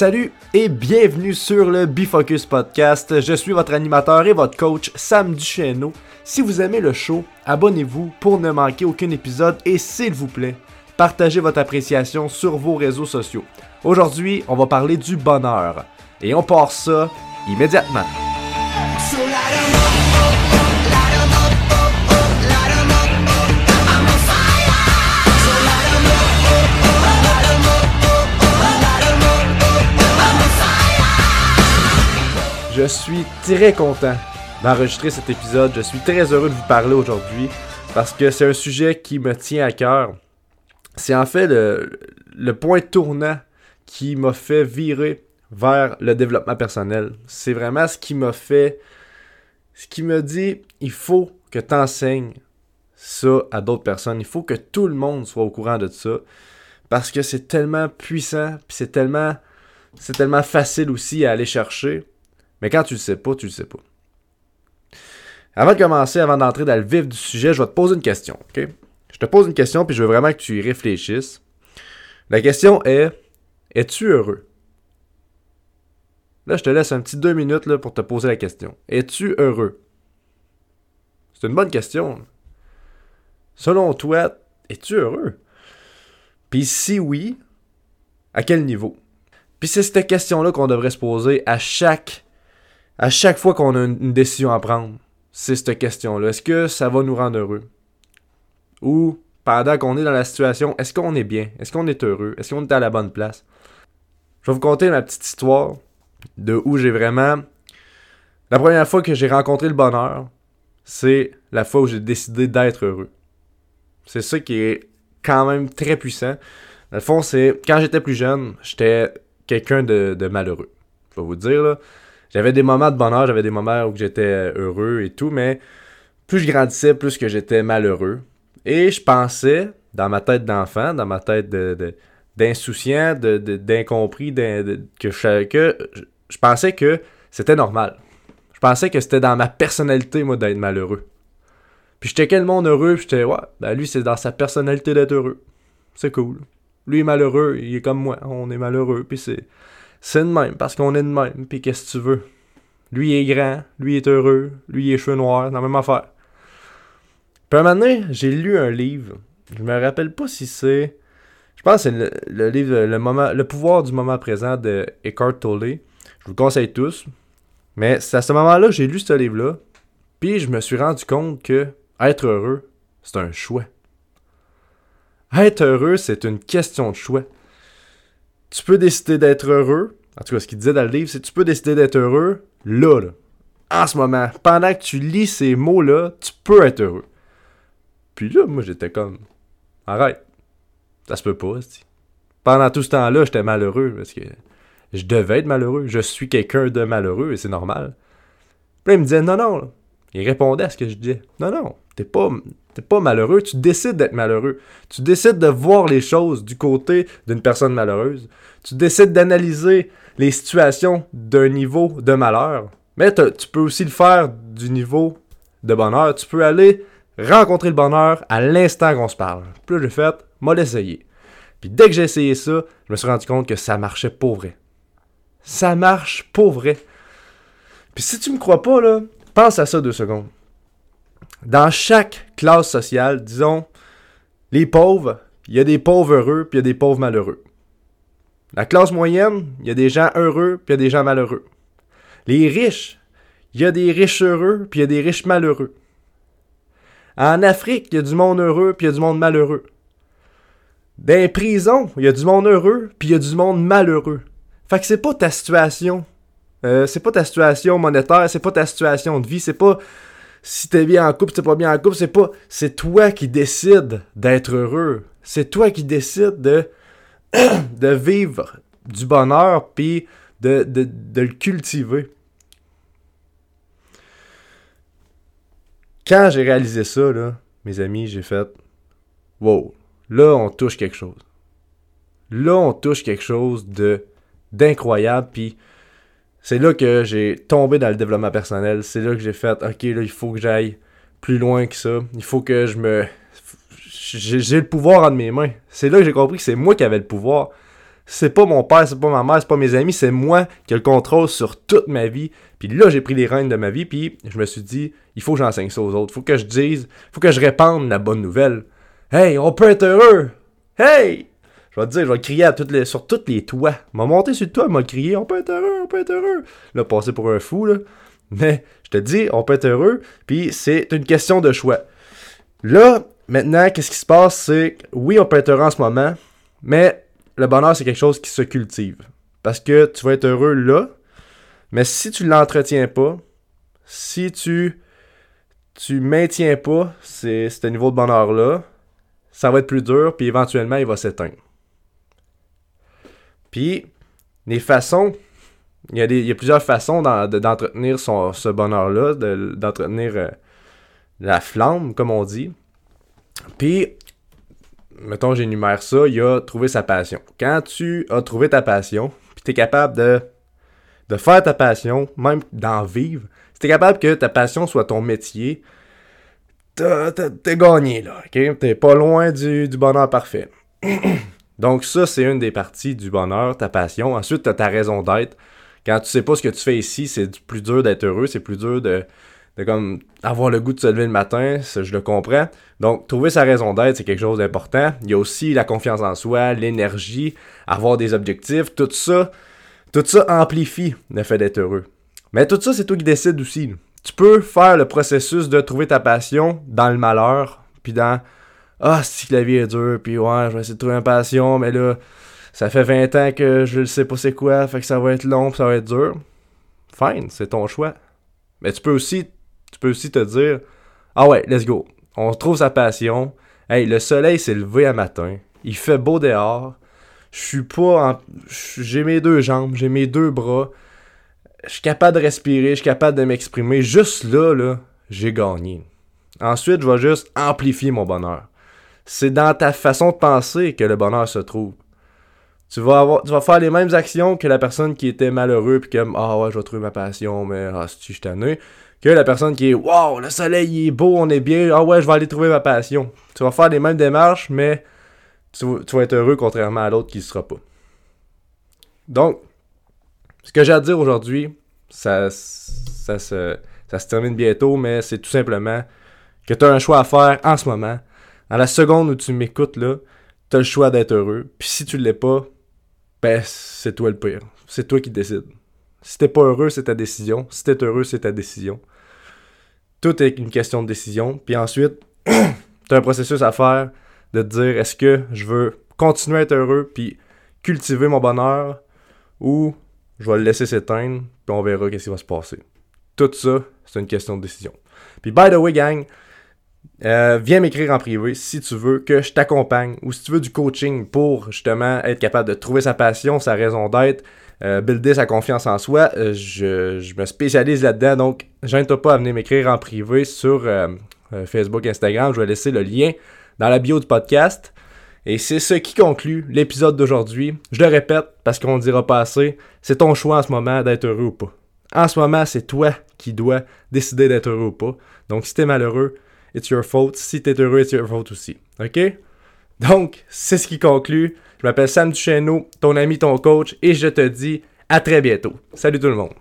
Salut et bienvenue sur le Bifocus Podcast. Je suis votre animateur et votre coach Sam Duchesneau. Si vous aimez le show, abonnez-vous pour ne manquer aucun épisode et s'il vous plaît, partagez votre appréciation sur vos réseaux sociaux. Aujourd'hui, on va parler du bonheur et on part ça immédiatement. Je suis très content d'enregistrer cet épisode. Je suis très heureux de vous parler aujourd'hui parce que c'est un sujet qui me tient à cœur. C'est en fait le, point tournant qui m'a fait virer vers le développement personnel. C'est vraiment ce qui m'a fait, ce qui me dit, il faut que tu enseignes ça à d'autres personnes. Il faut que tout le monde soit au courant de ça. Parce que c'est tellement puissant, puis c'est tellement, c'est tellement facile aussi à aller chercher. Mais quand tu le sais pas, tu le sais pas. Avant de commencer, avant d'entrer dans le vif du sujet, je vais te poser une question, ok? Je te pose une question, puis je veux vraiment que tu y réfléchisses. La question est, es-tu heureux? Là, je te laisse un petit deux minutes là, pour te poser la question. Es-tu heureux? C'est une bonne question. Selon toi, es-tu heureux? Puis si oui, à quel niveau? Puis c'est cette question-là qu'on devrait se poser à chaque à chaque fois qu'on a une décision à prendre, c'est cette question-là. Est-ce que ça va nous rendre heureux? Ou pendant qu'on est dans la situation, est-ce qu'on est bien? Est-ce qu'on est heureux? Est-ce qu'on est à la bonne place? Je vais vous conter ma petite histoire de où j'ai vraiment... La première fois que j'ai rencontré le bonheur, c'est la fois où j'ai décidé d'être heureux. C'est ça qui est quand même très puissant. Dans le fond, c'est quand j'étais plus jeune, j'étais quelqu'un de, de malheureux. Je vais vous dire, là j'avais des moments de bonheur, j'avais des moments où j'étais heureux et tout, mais plus je grandissais, plus que j'étais malheureux. Et je pensais, dans ma tête d'enfant, dans ma tête de, d'insouciant, de, d'incompris, que, je, que je pensais que c'était normal. Je pensais que c'était dans ma personnalité, moi, d'être malheureux. Puis checkais le monde heureux, puis j'étais, ouais, ben lui, c'est dans sa personnalité d'être heureux. C'est cool. Lui est malheureux, il est comme moi, on est malheureux, puis c'est c'est de même, parce qu'on est de même, puis qu'est-ce que tu veux? Lui est grand, lui est heureux, lui est cheveux noirs, la même affaire. Puis un moment j'ai lu un livre, je me rappelle pas si c'est... Je pense que c'est le, livre le, moment, le pouvoir du moment présent de Eckhart Tolle. Je vous le conseille tous. Mais c'est à ce moment-là que j'ai lu ce livre-là. Puis je me suis rendu compte que être heureux, c'est un choix. Être heureux, c'est une question de choix tu peux décider d'être heureux. En tout cas, ce qu'il disait dans le livre, c'est tu peux décider d'être heureux là, là, en ce moment. Pendant que tu lis ces mots-là, tu peux être heureux. Puis là, moi, j'étais comme, arrête, ça se peut pas. Pendant tout ce temps-là, j'étais malheureux parce que je devais être malheureux. Je suis quelqu'un de malheureux et c'est normal. Puis là, il me disait, non, non. Il répondait à ce que je disais. Non, non, t'es pas, t'es pas malheureux, tu décides d'être malheureux. Tu décides de voir les choses du côté d'une personne malheureuse. Tu décides d'analyser les situations d'un niveau de malheur. Mais tu peux aussi le faire du niveau de bonheur. Tu peux aller rencontrer le bonheur à l'instant qu'on se parle. Plus j'ai fait, moi l'essayer. Puis dès que j'ai essayé ça, je me suis rendu compte que ça marchait pour vrai. Ça marche pour vrai. Puis si tu me crois pas, là, pense à ça deux secondes. Dans chaque classe sociale, disons, les pauvres, il y a des pauvres heureux, puis il y a des pauvres malheureux. La classe moyenne, il y a des gens heureux, puis il y a des gens malheureux. Les riches, il y a des riches heureux, puis il y a des riches malheureux. En Afrique, il y a du monde heureux, puis il y a du monde malheureux. Dans les prisons, il y a du monde heureux, puis il y a du monde malheureux. Fait que c'est pas ta situation. Euh, c'est pas ta situation monétaire, c'est pas ta situation de vie, c'est pas si t'es bien en couple, t'es pas bien en couple, c'est pas. C'est toi qui décides d'être heureux. C'est toi qui décides de, vivre du bonheur puis de, le cultiver. Quand j'ai réalisé ça, mes amis, j'ai fait Wow, là on touche quelque chose. Là on touche quelque chose d'incroyable, puis c'est là que j'ai tombé dans le développement personnel. C'est là que j'ai fait, ok, là, il faut que j'aille plus loin que ça. Il faut que je me. J'ai le pouvoir entre mes mains. C'est là que j'ai compris que c'est moi qui avais le pouvoir. c'est pas mon père, c'est pas ma mère, c'est pas mes amis, c'est moi qui ai le contrôle sur toute ma vie. Puis là, j'ai pris les rênes de ma vie, puis je me suis dit, il faut que j'enseigne ça aux autres. Faut que je dise, faut que je répande la bonne nouvelle. Hey, on peut être heureux! Hey! Je vais te dire, je vais crier sur tous les toits. M'a monté sur le toit, m'a crié, on peut être heureux, on peut être heureux. Là, passer pour un fou, là. Mais je te dis, on peut être heureux, puis c'est une question de choix. Là, maintenant, qu'est-ce qui se passe, c'est oui, on peut être heureux en ce moment, mais le bonheur, c'est quelque chose qui se cultive. Parce que tu vas être heureux là, mais si tu ne l'entretiens pas, si tu tu maintiens pas ce niveau de bonheur-là, ça va être plus dur, puis éventuellement, il va s'éteindre. Puis, les façons, il y a, des, y a plusieurs façons d'entretenir ce bonheur-là, d'entretenir euh, la flamme, comme on dit. Puis, mettons, j'énumère ça, il y a trouver sa passion. Quand tu as trouvé ta passion, puis tu es capable de, de faire ta passion, même d'en vivre, si tu es capable que ta passion soit ton métier, t'es gagné, là, ok? T'es pas loin du, du bonheur parfait. Donc ça, c'est une des parties du bonheur, ta passion. Ensuite, t'as ta raison d'être. Quand tu sais pas ce que tu fais ici, c'est plus dur d'être heureux, c'est plus dur de, comme avoir le goût de se lever le matin, je le comprends. Donc, trouver sa raison d'être, c'est quelque chose d'important. Il y a aussi la confiance en soi, l'énergie, avoir des objectifs, tout ça, tout ça amplifie le fait d'être heureux. Mais tout ça, c'est toi qui décides aussi. Tu peux faire le processus de trouver ta passion dans le malheur, puis dans ah, si la vie est dure, puis ouais, je vais essayer de trouver une passion, mais là, ça fait 20 ans que je ne sais pas c'est quoi, fait que ça va être long, ça va être dur. Fine, c'est ton choix. Mais tu peux aussi tu peux aussi te dire Ah ouais, let's go. On trouve sa passion. Hey, le soleil s'est levé un matin. Il fait beau dehors. Je suis pas. J'ai mes deux jambes, j'ai mes deux bras. Je suis capable de respirer, je suis capable de m'exprimer. Juste là, là, j'ai gagné. Ensuite, je vais juste amplifier mon bonheur. C'est dans ta façon de penser que le bonheur se trouve. Tu vas, avoir, tu faire les mêmes actions que la personne qui était malheureux puis comme ah ouais je vais trouver ma passion mais ah si je tanné que la personne qui est Wow, le soleil est beau, on est bien, ah ouais, je vais aller trouver ma passion. Tu vas faire les mêmes démarches, mais tu, vas être heureux contrairement à l'autre qui ne sera pas. Donc, ce que j'ai à dire aujourd'hui, ça, ça, se, ça se termine bientôt, mais c'est tout simplement que tu as un choix à faire en ce moment. Dans la seconde où tu m'écoutes, là, tu as le choix d'être heureux. Puis si tu l'es pas, ben, c'est toi le pire. C'est toi qui décides. Si t'es pas heureux, c'est ta décision. Si t'es heureux, c'est ta décision. Tout est une question de décision. Puis ensuite, t'as un processus à faire de te dire est-ce que je veux continuer à être heureux puis cultiver mon bonheur ou je vais le laisser s'éteindre puis on verra qu'est-ce qui va se passer. Tout ça, c'est une question de décision. Puis by the way, gang, euh, viens m'écrire en privé si tu veux que je t'accompagne ou si tu veux du coaching pour justement être capable de trouver sa passion, sa raison d'être, euh, builder sa confiance en soi. Euh, je, me spécialise là-dedans, donc gêne-toi pas à venir m'écrire en privé sur Facebook, Instagram. Je vais laisser le lien dans la bio du podcast. Et c'est ce qui conclut l'épisode d'aujourd'hui. Je le répète parce qu'on ne dira pas assez. C'est ton choix en ce moment d'être heureux ou pas. En ce moment, c'est toi qui dois décider d'être heureux ou pas. Donc, si t'es malheureux, it's your fault. Si t'es heureux, it's your fault aussi. OK? Donc, c'est ce qui conclut. Je m'appelle Sam Duchesneau, ton ami, ton coach, et je te dis à très bientôt. Salut tout le monde.